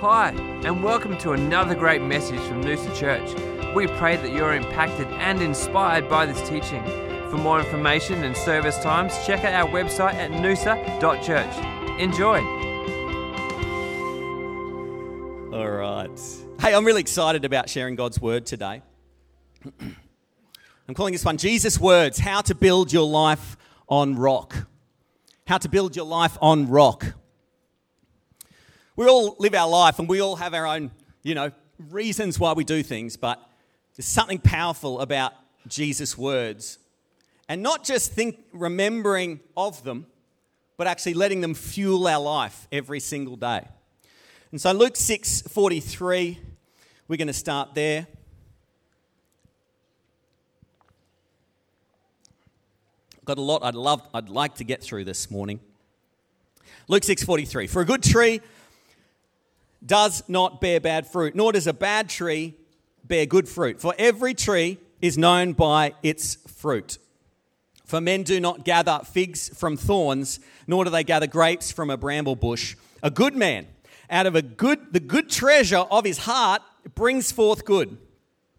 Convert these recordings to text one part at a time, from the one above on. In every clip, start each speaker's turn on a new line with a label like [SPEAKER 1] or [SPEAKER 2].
[SPEAKER 1] Hi, and welcome to another great message from Noosa Church. We pray that you're impacted and inspired by this teaching. For more information and service times, check out our website at noosa.church. Enjoy.
[SPEAKER 2] All right. Hey, I'm really excited about sharing God's word today. I'm calling this one Jesus Words How to Build Your Life on Rock. How to Build Your Life on Rock we all live our life and we all have our own, you know, reasons why we do things, but there's something powerful about Jesus' words. And not just think remembering of them, but actually letting them fuel our life every single day. And so Luke 6 43, we're going to start there. Got a lot I'd love I'd like to get through this morning. Luke 6:43 For a good tree does not bear bad fruit, nor does a bad tree bear good fruit. For every tree is known by its fruit. For men do not gather figs from thorns, nor do they gather grapes from a bramble bush. A good man, out of a good, the good treasure of his heart, brings forth good.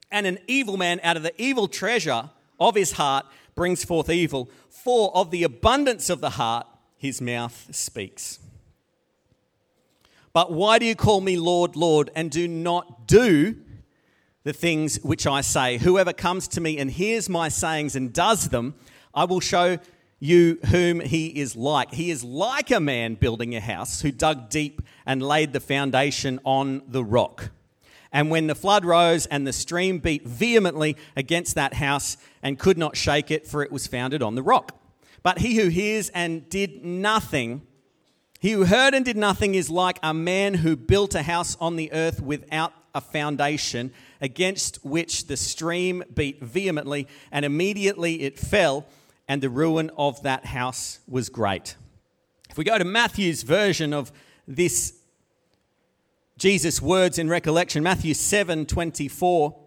[SPEAKER 2] And an evil man, out of the evil treasure of his heart, brings forth evil. For of the abundance of the heart, his mouth speaks. But why do you call me Lord, Lord, and do not do the things which I say? Whoever comes to me and hears my sayings and does them, I will show you whom he is like. He is like a man building a house who dug deep and laid the foundation on the rock. And when the flood rose and the stream beat vehemently against that house and could not shake it, for it was founded on the rock. But he who hears and did nothing he who heard and did nothing is like a man who built a house on the earth without a foundation, against which the stream beat vehemently, and immediately it fell, and the ruin of that house was great. If we go to Matthew's version of this Jesus' words in recollection, Matthew 7 24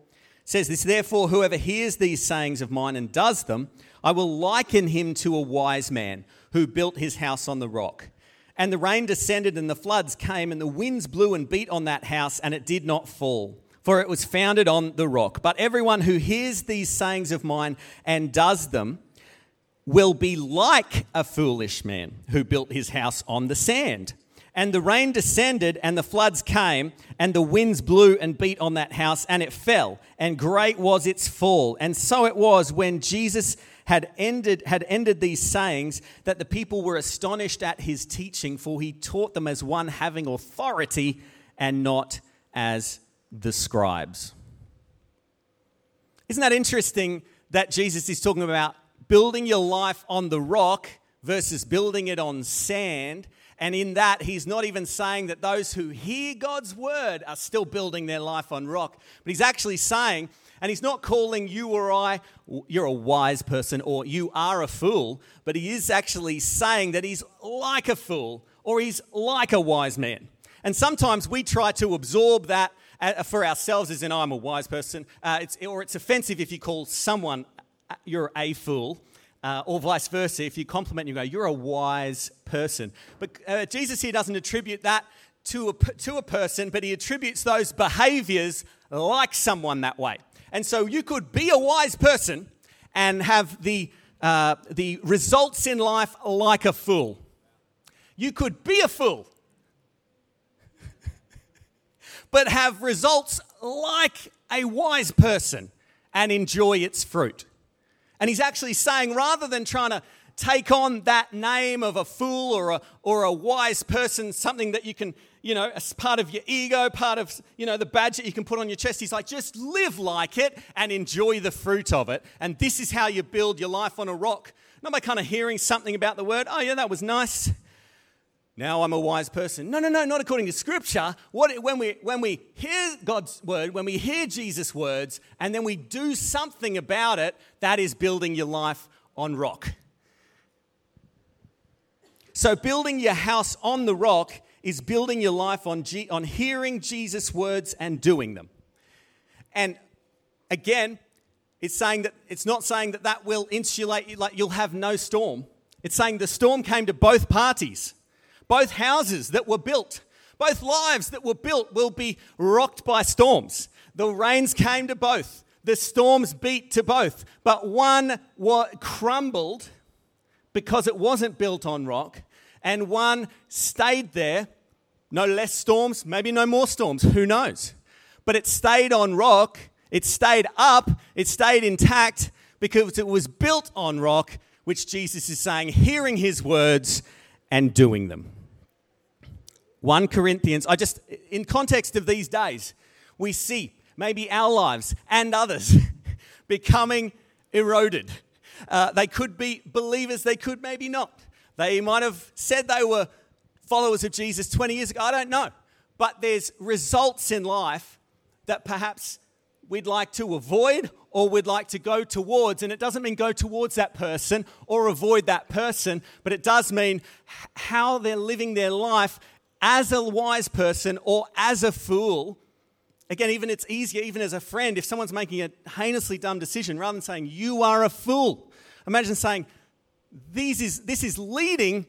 [SPEAKER 2] says this Therefore, whoever hears these sayings of mine and does them, I will liken him to a wise man who built his house on the rock. And the rain descended, and the floods came, and the winds blew and beat on that house, and it did not fall, for it was founded on the rock. But everyone who hears these sayings of mine and does them will be like a foolish man who built his house on the sand. And the rain descended, and the floods came, and the winds blew and beat on that house, and it fell, and great was its fall. And so it was when Jesus had ended, had ended these sayings that the people were astonished at his teaching, for he taught them as one having authority and not as the scribes. Isn't that interesting that Jesus is talking about building your life on the rock versus building it on sand? And in that, he's not even saying that those who hear God's word are still building their life on rock, but he's actually saying and he's not calling you or I, you're a wise person or you are a fool, but he is actually saying that he's like a fool or he's like a wise man. And sometimes we try to absorb that uh, for ourselves as in, I'm a wise person, uh, it's, or it's offensive if you call someone, uh, you're a fool. Uh, or vice versa, if you compliment you go, you're a wise person. But uh, Jesus here doesn't attribute that to a, to a person, but he attributes those behaviors like someone that way. And so you could be a wise person and have the, uh, the results in life like a fool. You could be a fool, but have results like a wise person and enjoy its fruit. And he's actually saying rather than trying to take on that name of a fool or a, or a wise person, something that you can you know, as part of your ego, part of, you know, the badge that you can put on your chest. He's like, just live like it and enjoy the fruit of it. And this is how you build your life on a rock. Not by kind of hearing something about the word, oh, yeah, that was nice. Now I'm a wise person. No, no, no, not according to scripture. What, when, we, when we hear God's word, when we hear Jesus' words, and then we do something about it, that is building your life on rock. So, building your house on the rock is building your life on, G- on hearing Jesus' words and doing them. And again, it's saying that it's not saying that that will insulate you, like you'll have no storm. It's saying the storm came to both parties, both houses that were built, Both lives that were built will be rocked by storms. The rains came to both, the storms beat to both, but one crumbled because it wasn't built on rock, and one stayed there. No less storms, maybe no more storms, who knows? But it stayed on rock, it stayed up, it stayed intact because it was built on rock, which Jesus is saying, hearing his words and doing them. 1 Corinthians, I just, in context of these days, we see maybe our lives and others becoming eroded. Uh, they could be believers, they could maybe not. They might have said they were followers of Jesus 20 years ago, I don't know. But there's results in life that perhaps we'd like to avoid or we'd like to go towards. And it doesn't mean go towards that person or avoid that person, but it does mean how they're living their life as a wise person or as a fool Again, even it's easier, even as a friend, if someone's making a heinously dumb decision, rather than saying, You are a fool, imagine saying, This is, this is leading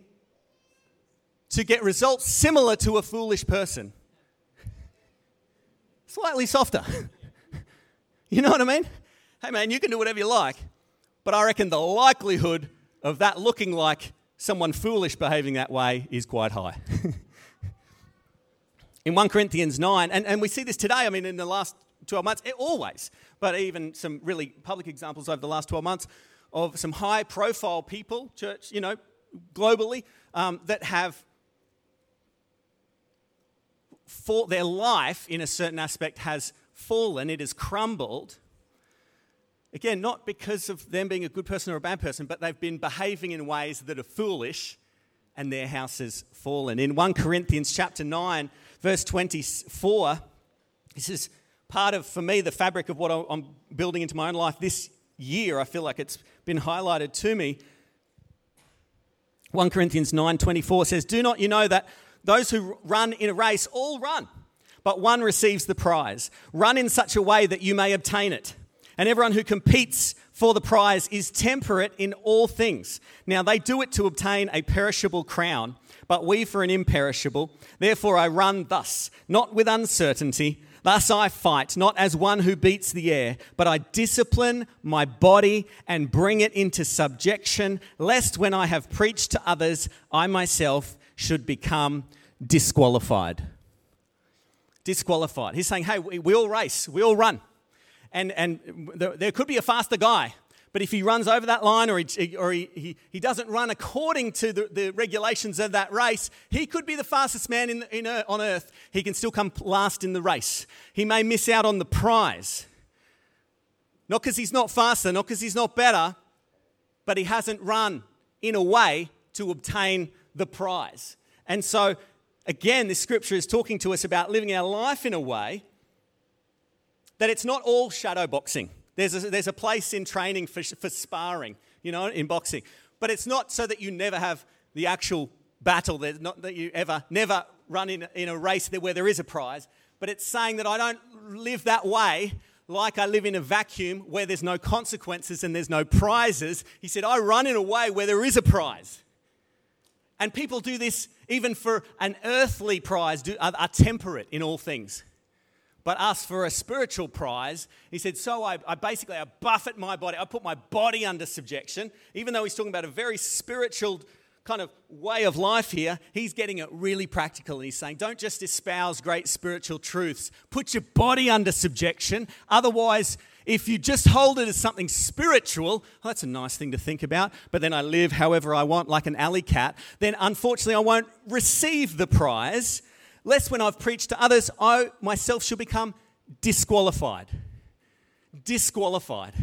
[SPEAKER 2] to get results similar to a foolish person. Slightly softer. you know what I mean? Hey man, you can do whatever you like, but I reckon the likelihood of that looking like someone foolish behaving that way is quite high. in 1 Corinthians 9, and, and we see this today, I mean, in the last 12 months, it, always, but even some really public examples over the last 12 months of some high profile people, church, you know, globally, um, that have for their life in a certain aspect has fallen, it has crumbled. Again, not because of them being a good person or a bad person, but they've been behaving in ways that are foolish and their house has fallen. In 1 Corinthians chapter 9, verse 24, this is part of, for me, the fabric of what I'm building into my own life this year. I feel like it's been highlighted to me. 1 Corinthians 9:24 says, "Do not you know that those who run in a race all run, but one receives the prize. Run in such a way that you may obtain it. And everyone who competes for the prize is temperate in all things. Now they do it to obtain a perishable crown, but we for an imperishable. Therefore I run thus, not with uncertainty. Thus I fight, not as one who beats the air, but I discipline my body and bring it into subjection, lest when I have preached to others, I myself should become disqualified. Disqualified. He's saying, hey, we, all race, we all run. And, and there could be a faster guy but if he runs over that line or he, or he, he, he doesn't run according to the, the, regulations of that race, he could be the fastest man in, in, uh, on earth. He can still come last in the race. He may miss out on the prize. Not because he's not faster, not because he's not better, but he hasn't run in a way to obtain the prize. And so, again, this scripture is talking to us about living our life in a way that it's not all shadow boxing. There's a, there's a place in training for, for sparring, you know, in boxing. But it's not so that you never have the actual battle. There's not that you ever, never run in, in a race where there is a prize. But it's saying that I don't live that way like I live in a vacuum where there's no consequences and there's no prizes. He said, I run in a way where there is a prize. And people do this even for an earthly prize, do, are, are temperate in all things but asked for a spiritual prize. He said, So I, I, basically I buffet my body, I put my body under subjection. Even though he's talking about a very spiritual kind of way of life here, he's getting it really practical. And he's saying, Don't just espouse great spiritual truths, put your body under subjection. Otherwise, if you just hold it as something spiritual, well, that's a nice thing to think about, but then I live however I want like an alley cat, then unfortunately I won't receive the prize lest when I've preached to others, I myself shall become disqualified. Disqualified.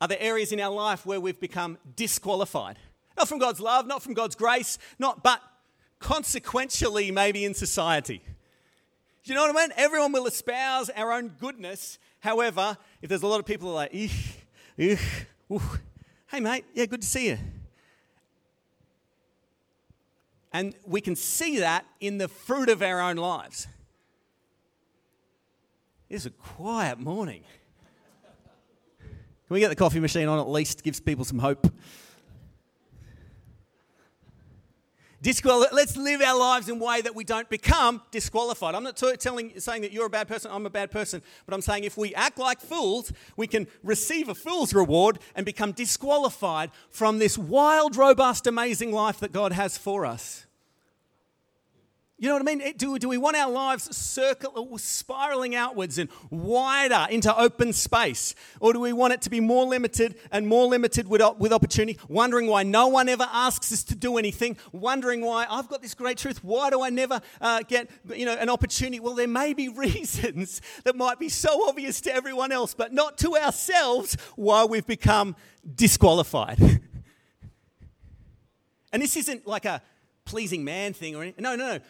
[SPEAKER 2] Are there areas in our life where we've become disqualified? Not from God's love, not from God's grace, not but consequentially maybe in society. Do you know what I mean? Everyone will espouse our own goodness. However, if there's a lot of people like, eek, eek, hey mate, yeah, good to see you. And we can see that in the fruit of our own lives. It's a quiet morning. Can we get the coffee machine on at least? Gives people some hope. Disqual- let's live our lives in a way that we don't become disqualified. I'm not t- telling, saying that you're a bad person, I'm a bad person, but I'm saying if we act like fools, we can receive a fool's reward and become disqualified from this wild, robust, amazing life that God has for us. You know what I mean? Do, do we want our lives circle, spiraling outwards and wider into open space? Or do we want it to be more limited and more limited with, with opportunity, wondering why no one ever asks us to do anything, wondering why I've got this great truth, why do I never uh, get you know, an opportunity? Well, there may be reasons that might be so obvious to everyone else, but not to ourselves, why we've become disqualified. and this isn't like a pleasing man thing or anything. No, no, no.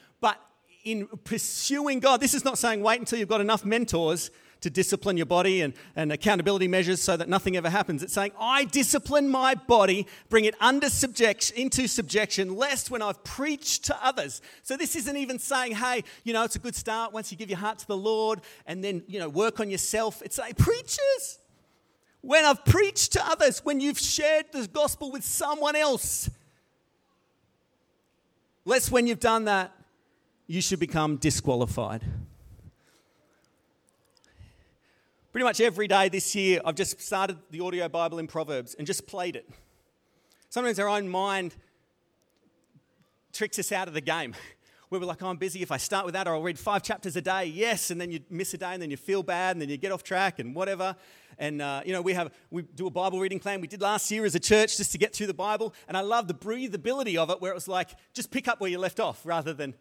[SPEAKER 2] In pursuing God, this is not saying wait until you've got enough mentors to discipline your body and, and accountability measures so that nothing ever happens. It's saying, I discipline my body, bring it under subjection, into subjection, lest when I've preached to others. So this isn't even saying, hey, you know, it's a good start once you give your heart to the Lord and then, you know, work on yourself. It's like, preachers, when I've preached to others, when you've shared the gospel with someone else, lest when you've done that, you should become disqualified. Pretty much every day this year, I've just started the audio Bible in Proverbs and just played it. Sometimes our own mind tricks us out of the game. Where we're like, oh, I'm busy. If I start with that, or I'll read five chapters a day. Yes, and then you miss a day, and then you feel bad, and then you get off track, and whatever. And uh, you know, we have we do a Bible reading plan. We did last year as a church just to get through the Bible, and I love the breathability of it, where it was like just pick up where you left off, rather than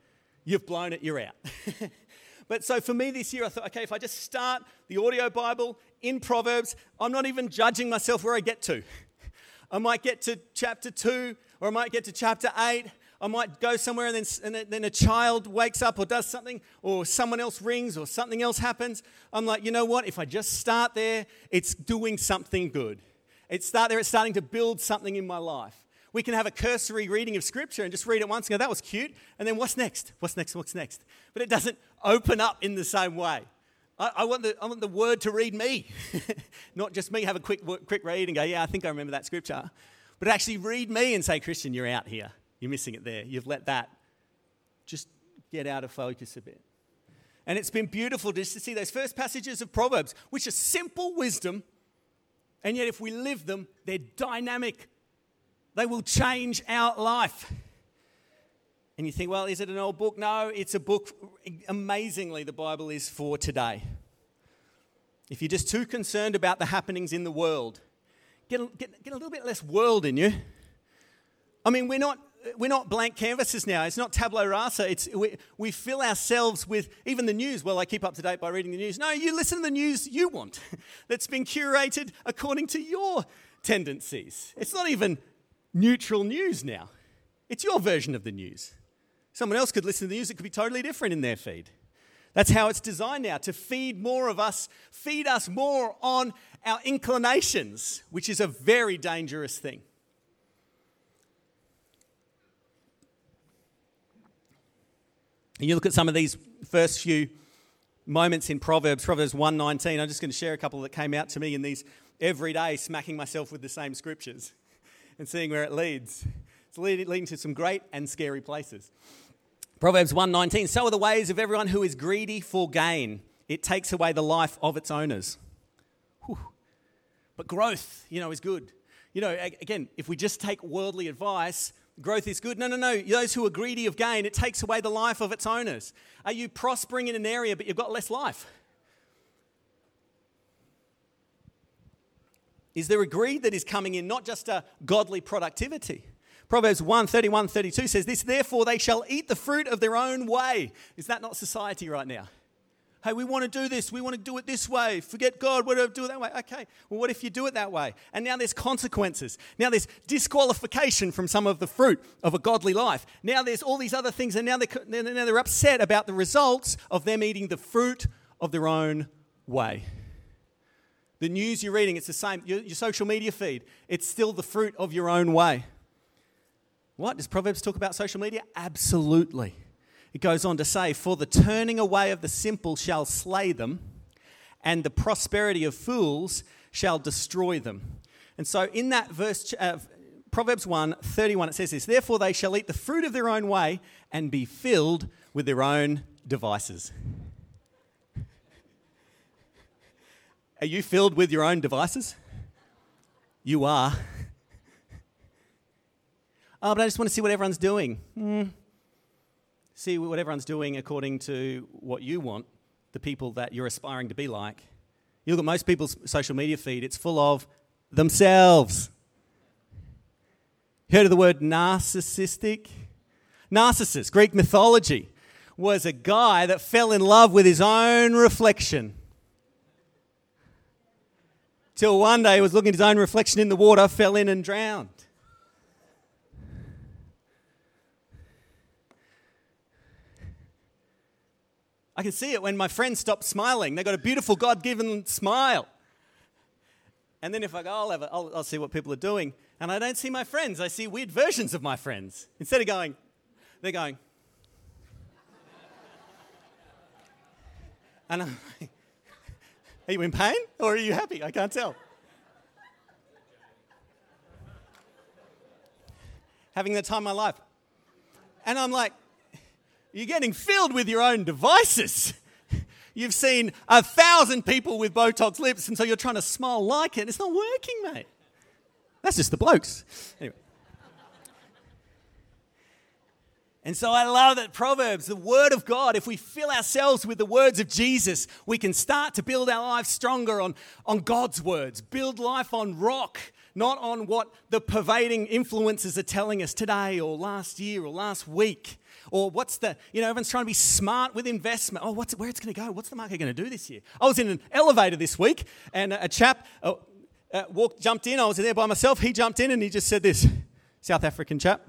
[SPEAKER 2] you've blown it, you're out. but so for me this year, I thought, okay, if I just start the audio Bible in Proverbs, I'm not even judging myself where I get to. I might get to chapter 2 or I might get to chapter 8. I might go somewhere and then, and then a child wakes up or does something, or someone else rings or something else happens. I'm like, you know what? If I just start there, it's doing something good. It's start there, it's starting to build something in my life we can have a cursory reading of Scripture and just read it once and go, that was cute. And then what's next? What's next? What's next? But it doesn't open up in the same way. I, I want, the, I want the Word to read me, not just me have a quick, quick read and go, yeah, I think I remember that Scripture. But actually read me and say, Christian, you're out here. You're missing it there. You've let that just get out of focus a bit. And it's been beautiful just to see those first passages of Proverbs, which are simple wisdom, and yet if we live them, they're dynamic they will change our life. And you think, well, is it an old book? No, it's a book, amazingly, the Bible is for today. If you're just too concerned about the happenings in the world, get a, get, get a little bit less world in you. I mean, we're not, we're not blank canvases now. It's not tabula rasa. It's, we, we fill ourselves with even the news. Well, I keep up to date by reading the news. No, you listen to the news you want that's been curated according to your tendencies. It's not even neutral news now. It's your version of the news. Someone else could listen to the news, it could be totally different in their feed. That's how it's designed now to feed more of us, feed us more on our inclinations, which is a very dangerous thing. And you look at some of these first few moments in Proverbs, Proverbs 119. I'm just going to share a couple that came out to me in these every day, smacking myself with the same scriptures and seeing where it leads. It's leading to some great and scary places. Proverbs 1:19 So are the ways of everyone who is greedy for gain. It takes away the life of its owners. Whew. But growth, you know, is good. You know, again, if we just take worldly advice, growth is good. No, no, no. Those who are greedy of gain, it takes away the life of its owners. Are you prospering in an area but you've got less life? Is there a greed that is coming in, not just a godly productivity? Proverbs 1 31 32 says this, therefore they shall eat the fruit of their own way. Is that not society right now? Hey, we want to do this. We want to do it this way. Forget God. What do do it that way? Okay. Well, what if you do it that way? And now there's consequences. Now there's disqualification from some of the fruit of a godly life. Now there's all these other things, and now they're, now they're upset about the results of them eating the fruit of their own way. The news you're reading, it's the same. Your, your, social media feed, it's still the fruit of your own way. What? Does Proverbs talk about social media? Absolutely. It goes on to say, For the turning away of the simple shall slay them, and the prosperity of fools shall destroy them. And so, in that verse, uh, Proverbs 1 31, it says this Therefore they shall eat the fruit of their own way and be filled with their own devices. Are you filled with your own devices? You are. Oh, but I just want to see what everyone's doing. Mm. See what everyone's doing according to what you want, the people that you're aspiring to be like. You look at most people's social media feed, it's full of themselves. Heard of the word narcissistic? Narcissus, Greek mythology, was a guy that fell in love with his own reflection. Till one day he was looking at his own reflection in the water, fell in and drowned. I can see it when my friends stop smiling. They've got a beautiful God given smile. And then if I go, I'll, have a, I'll, I'll see what people are doing. And I don't see my friends. I see weird versions of my friends. Instead of going, they're going. and I'm like, are you in pain or are you happy? I can't tell. Having the time of my life. And I'm like, you're getting filled with your own devices. You've seen a thousand people with Botox lips, and so you're trying to smile like it. It's not working, mate. That's just the blokes. Anyway. And so I love that Proverbs, the Word of God, if we fill ourselves with the words of Jesus, we can start to build our lives stronger on, on God's words, build life on rock, not on what the pervading influences are telling us today or last year or last week. Or what's the, you know, everyone's trying to be smart with investment. Oh, what's, where it's going to go? What's the market going to do this year? I was in an elevator this week and a chap uh, uh, walked, jumped in. I was there by myself. He jumped in and he just said this South African chap,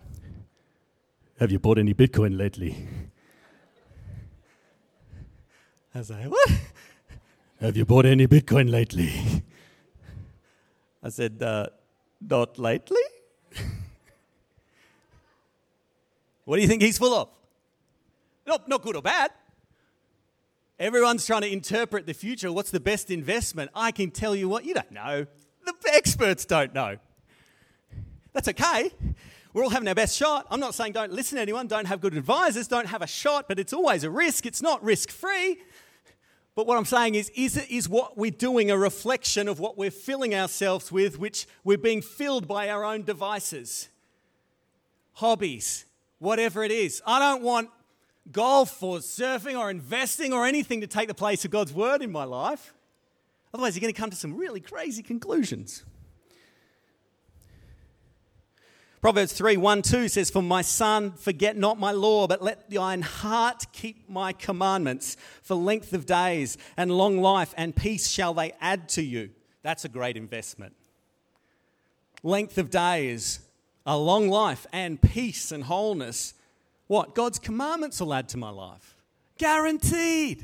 [SPEAKER 2] have you bought any Bitcoin lately? I was like, what? Have you bought any Bitcoin lately? I said, uh, not lately. what do you think he's full of? Not, not good or bad. Everyone's trying to interpret the future. What's the best investment? I can tell you what, you don't know. The experts don't know. That's okay. We're all having our best shot. I'm not saying don't listen to anyone, don't have good advisors, don't have a shot, but it's always a risk. It's not risk free. But what I'm saying is, is, it, is what we're doing a reflection of what we're filling ourselves with, which we're being filled by our own devices, hobbies, whatever it is. I don't want golf or surfing or investing or anything to take the place of God's word in my life. Otherwise, you're going to come to some really crazy conclusions. Proverbs 3 1 2 says, For my son, forget not my law, but let thine heart keep my commandments. For length of days and long life and peace shall they add to you. That's a great investment. Length of days, a long life, and peace and wholeness. What? God's commandments will add to my life. Guaranteed.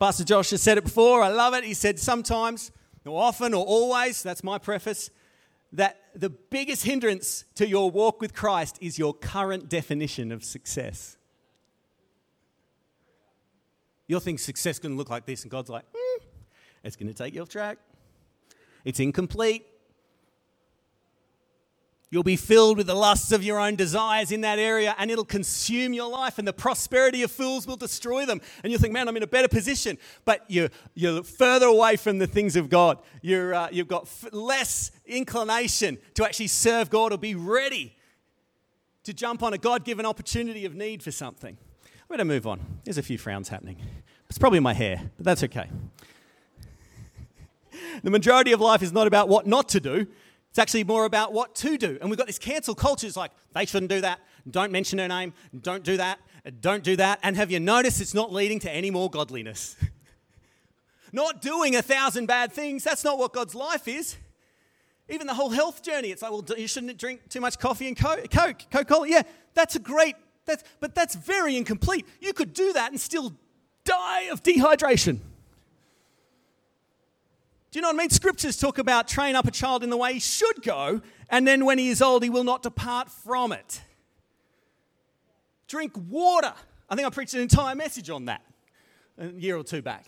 [SPEAKER 2] Pastor Josh has said it before. I love it. He said sometimes, or often, or always, that's my preface, that the biggest hindrance to your walk with Christ is your current definition of success. You'll think success is going to look like this, and God's like, mm, it's going to take you off track. It's incomplete. You'll be filled with the lusts of your own desires in that area, and it'll consume your life, and the prosperity of fools will destroy them. And you'll think, man, I'm in a better position. But you're, you're further away from the things of God. You're, uh, you've got f- less inclination to actually serve God or be ready to jump on a God given opportunity of need for something. I'm going to move on. There's a few frowns happening. It's probably my hair, but that's okay. The majority of life is not about what not to do, it's actually more about what to do. And we've got this cancel culture. It's like, they shouldn't do that. Don't mention her name. Don't do that. Don't do that. And have you noticed it's not leading to any more godliness? not doing a thousand bad things. That's not what God's life is. Even the whole health journey. It's like, well, you shouldn't drink too much coffee and Coke, Coca Cola. Yeah, that's a great, that's, but that's very incomplete. You could do that and still die of dehydration. Do you know what I mean? Scriptures talk about train up a child in the way he should go, and then when he is old, he will not depart from it. Drink water. I think I preached an entire message on that a year or two back.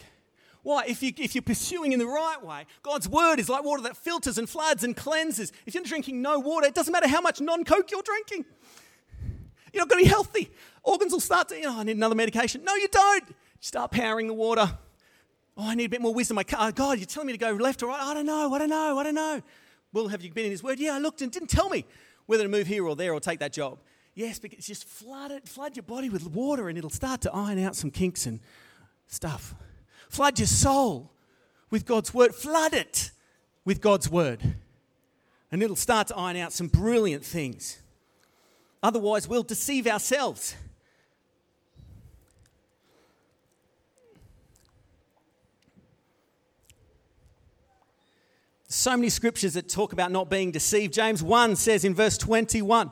[SPEAKER 2] Why? If, you, if you're pursuing in the right way, God's word is like water that filters and floods and cleanses. If you're drinking no water, it doesn't matter how much non Coke you're drinking. You're not going to be healthy. Organs will start to, you know, I need another medication. No, you don't. Start powering the water. Oh, I need a bit more wisdom. Oh, God, you're telling me to go left or right? I don't know. I don't know. I don't know. Well, have you been in His Word? Yeah, I looked and didn't tell me whether to move here or there or take that job. Yes, because just flood it, flood your body with water and it'll start to iron out some kinks and stuff. Flood your soul with God's Word. Flood it with God's Word. And it'll start to iron out some brilliant things. Otherwise, we'll deceive ourselves. So many scriptures that talk about not being deceived. James 1 says in verse 21.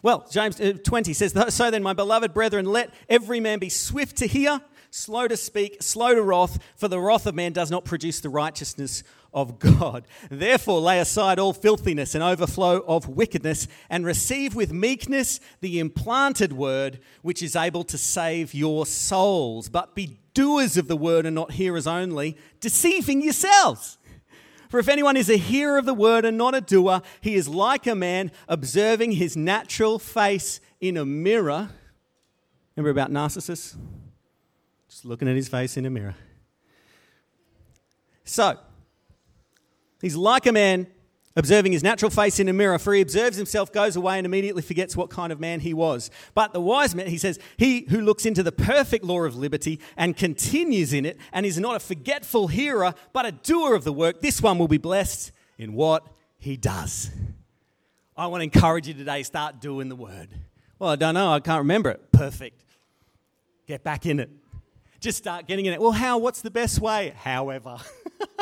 [SPEAKER 2] Well, James uh, 20 says, So then, my beloved brethren, let every man be swift to hear, slow to speak, slow to wrath, for the wrath of man does not produce the righteousness of God. Therefore, lay aside all filthiness and overflow of wickedness, and receive with meekness the implanted word, which is able to save your souls. But be doers of the word and not hearers only, deceiving yourselves. For if anyone is a hearer of the word and not a doer, he is like a man observing his natural face in a mirror. Remember about Narcissus? Just looking at his face in a mirror. So, he's like a man observing his natural face in a mirror, for he observes himself, goes away, and immediately forgets what kind of man he was. But the wise man, he says, he who looks into the perfect law of liberty and continues in it, and is not a forgetful hearer, but a doer of the work, this one will be blessed in what he does. I want to encourage you today, start doing the word. Well, I don't know, I can't remember it. Perfect. Get back in it. Just start getting in it. Well, how? What's the best way? However.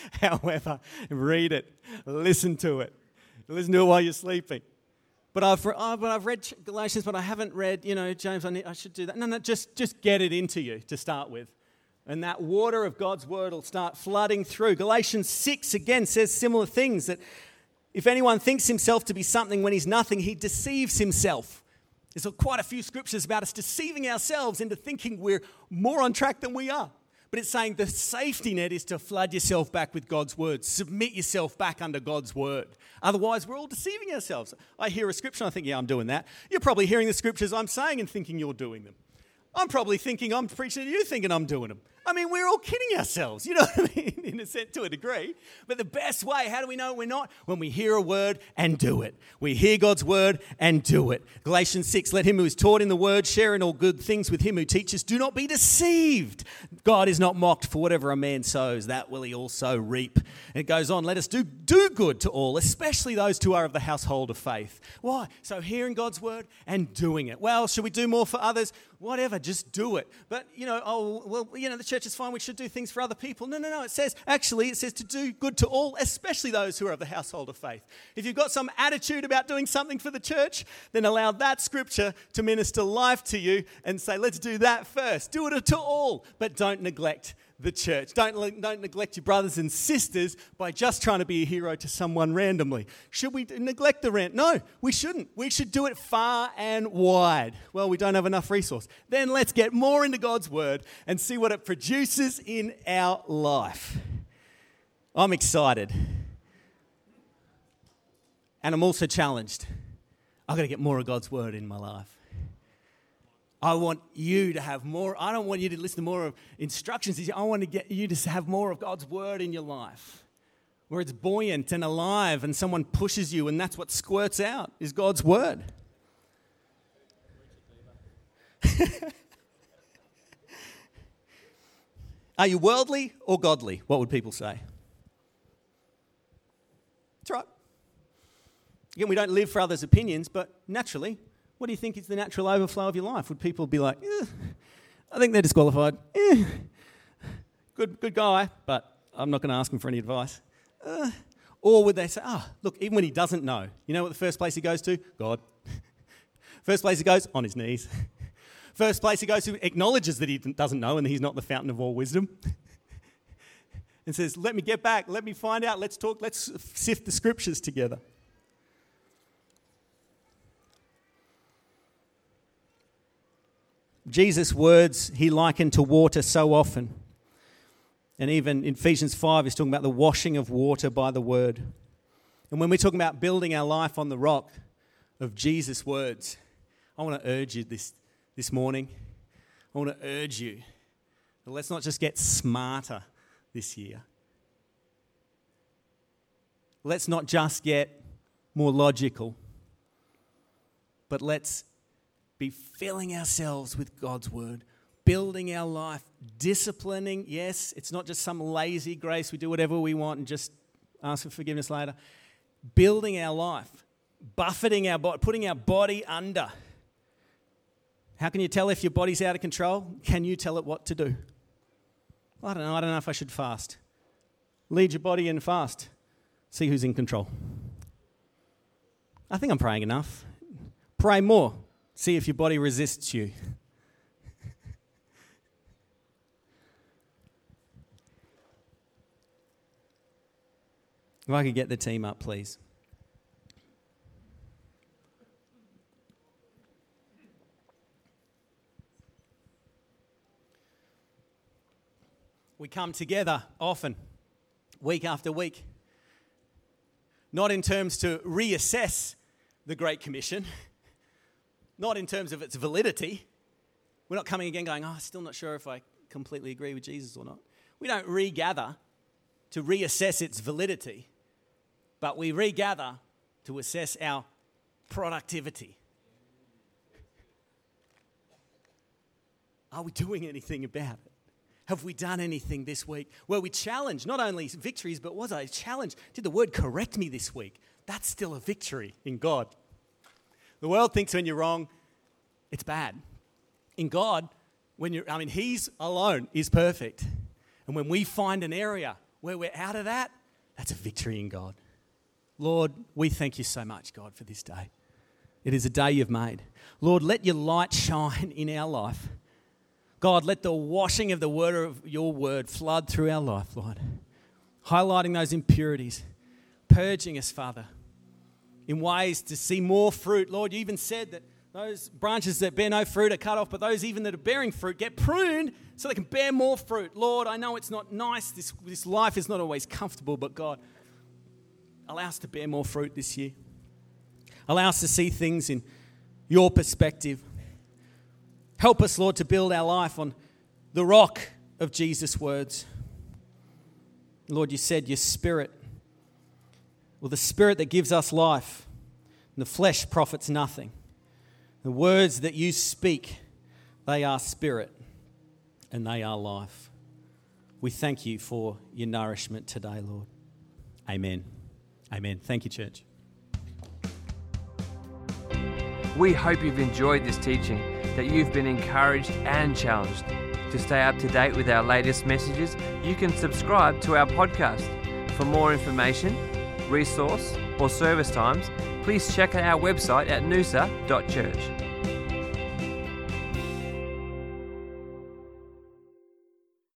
[SPEAKER 2] However, read it, listen to it, listen to it while you're sleeping. But I've, oh, but I've read Galatians, but I haven't read, you know, James, I, need, I should do that. No, no, just, just get it into you to start with. And that water of God's word will start flooding through. Galatians 6 again says similar things that if anyone thinks himself to be something when he's nothing, he deceives himself. There's quite a few scriptures about us deceiving ourselves into thinking we're more on track than we are. But it's saying the safety net is to flood yourself back with God's word, submit yourself back under God's word. Otherwise, we're all deceiving ourselves. I hear a scripture, I think, yeah, I'm doing that. You're probably hearing the scriptures I'm saying and thinking you're doing them. I'm probably thinking I'm preaching to you, thinking I'm doing them. I mean, we're all kidding ourselves, you know what I mean, in a sense, to a degree. But the best way, how do we know we're not? When we hear a word and do it. We hear God's word and do it. Galatians 6 Let him who is taught in the word share in all good things with him who teaches. Do not be deceived. God is not mocked, for whatever a man sows, that will he also reap. And it goes on, let us do, do good to all, especially those who are of the household of faith. Why? So hearing God's word and doing it. Well, should we do more for others? Whatever, just do it. But, you know, oh, well, you know, church is fine, we should do things for other people. No, no, no. It says, actually, it says to do good to all, especially those who are of the household of faith. If you've got some attitude about doing something for the church, then allow that scripture to minister life to you and say, let's do that first. Do it to all, but don't neglect the church. Don't, don't neglect your brothers and sisters by just trying to be a hero to someone randomly. Should we neglect the rent? No, we shouldn't. We should do it far and wide. Well, we don't have enough resource. Then let's get more into God's word and see what it produces in our life. I'm excited. And I'm also challenged. I've got to get more of God's word in my life. I want you to have more. I don't want you to listen to more of instructions. I want to get you to have more of God's word in your life where it's buoyant and alive and someone pushes you and that's what squirts out is God's word. Are you worldly or godly? What would people say? That's right. Again, we don't live for others' opinions, but naturally, what do you think is the natural overflow of your life? Would people be like, eh, I think they're disqualified. Eh, good, good guy, but I'm not going to ask him for any advice. Uh, or would they say, oh, look, even when he doesn't know, you know what the first place he goes to? God. first place he goes? On his knees. First place he goes to acknowledges that he doesn't know and he's not the fountain of all wisdom. and says, let me get back, let me find out, let's talk, let's sift the scriptures together. Jesus' words he likened to water so often. And even in Ephesians 5, he's talking about the washing of water by the word. And when we're talking about building our life on the rock of Jesus' words, I want to urge you this, this morning. I want to urge you let's not just get smarter this year. Let's not just get more logical, but let's be filling ourselves with God's word, building our life, disciplining. Yes, it's not just some lazy grace, we do whatever we want and just ask for forgiveness later. Building our life, buffeting our body, putting our body under. How can you tell if your body's out of control? Can you tell it what to do? I don't know. I don't know if I should fast. Lead your body in fast. See who's in control. I think I'm praying enough. Pray more. See if your body resists you. If I could get the team up, please. We come together often, week after week, not in terms to reassess the Great Commission, not in terms of its validity. We're not coming again going, oh, I'm still not sure if I completely agree with Jesus or not. We don't regather to reassess its validity, but we regather to assess our productivity. Are we doing anything about it? Have we done anything this week where we challenge not only victories, but was I challenged? Did the word correct me this week? That's still a victory in God. The world thinks when you're wrong, it's bad. In God, when you're, I mean, He's alone is perfect. And when we find an area where we're out of that, that's a victory in God. Lord, we thank you so much, God, for this day. It is a day you've made. Lord, let your light shine in our life. God, let the washing of the word of your word flood through our life, Lord. Highlighting those impurities, purging us, Father, in ways to see more fruit. Lord, you even said that those branches that bear no fruit are cut off, but those even that are bearing fruit get pruned so they can bear more fruit. Lord, I know it's not nice. This, this life is not always comfortable, but God, allow us to bear more fruit this year. Allow us to see things in your perspective. Help us, Lord, to build our life on the rock of Jesus' words. Lord, you said your spirit, well, the spirit that gives us life, the flesh profits nothing. The words that you speak, they are spirit and they are life. We thank you for your nourishment today, Lord. Amen. Amen. Thank you, church.
[SPEAKER 1] We hope you've enjoyed this teaching that you've been encouraged and challenged. To stay up to date with our latest messages, you can subscribe to our podcast. For more information, resource, or service times, please check out our website at noosa.church.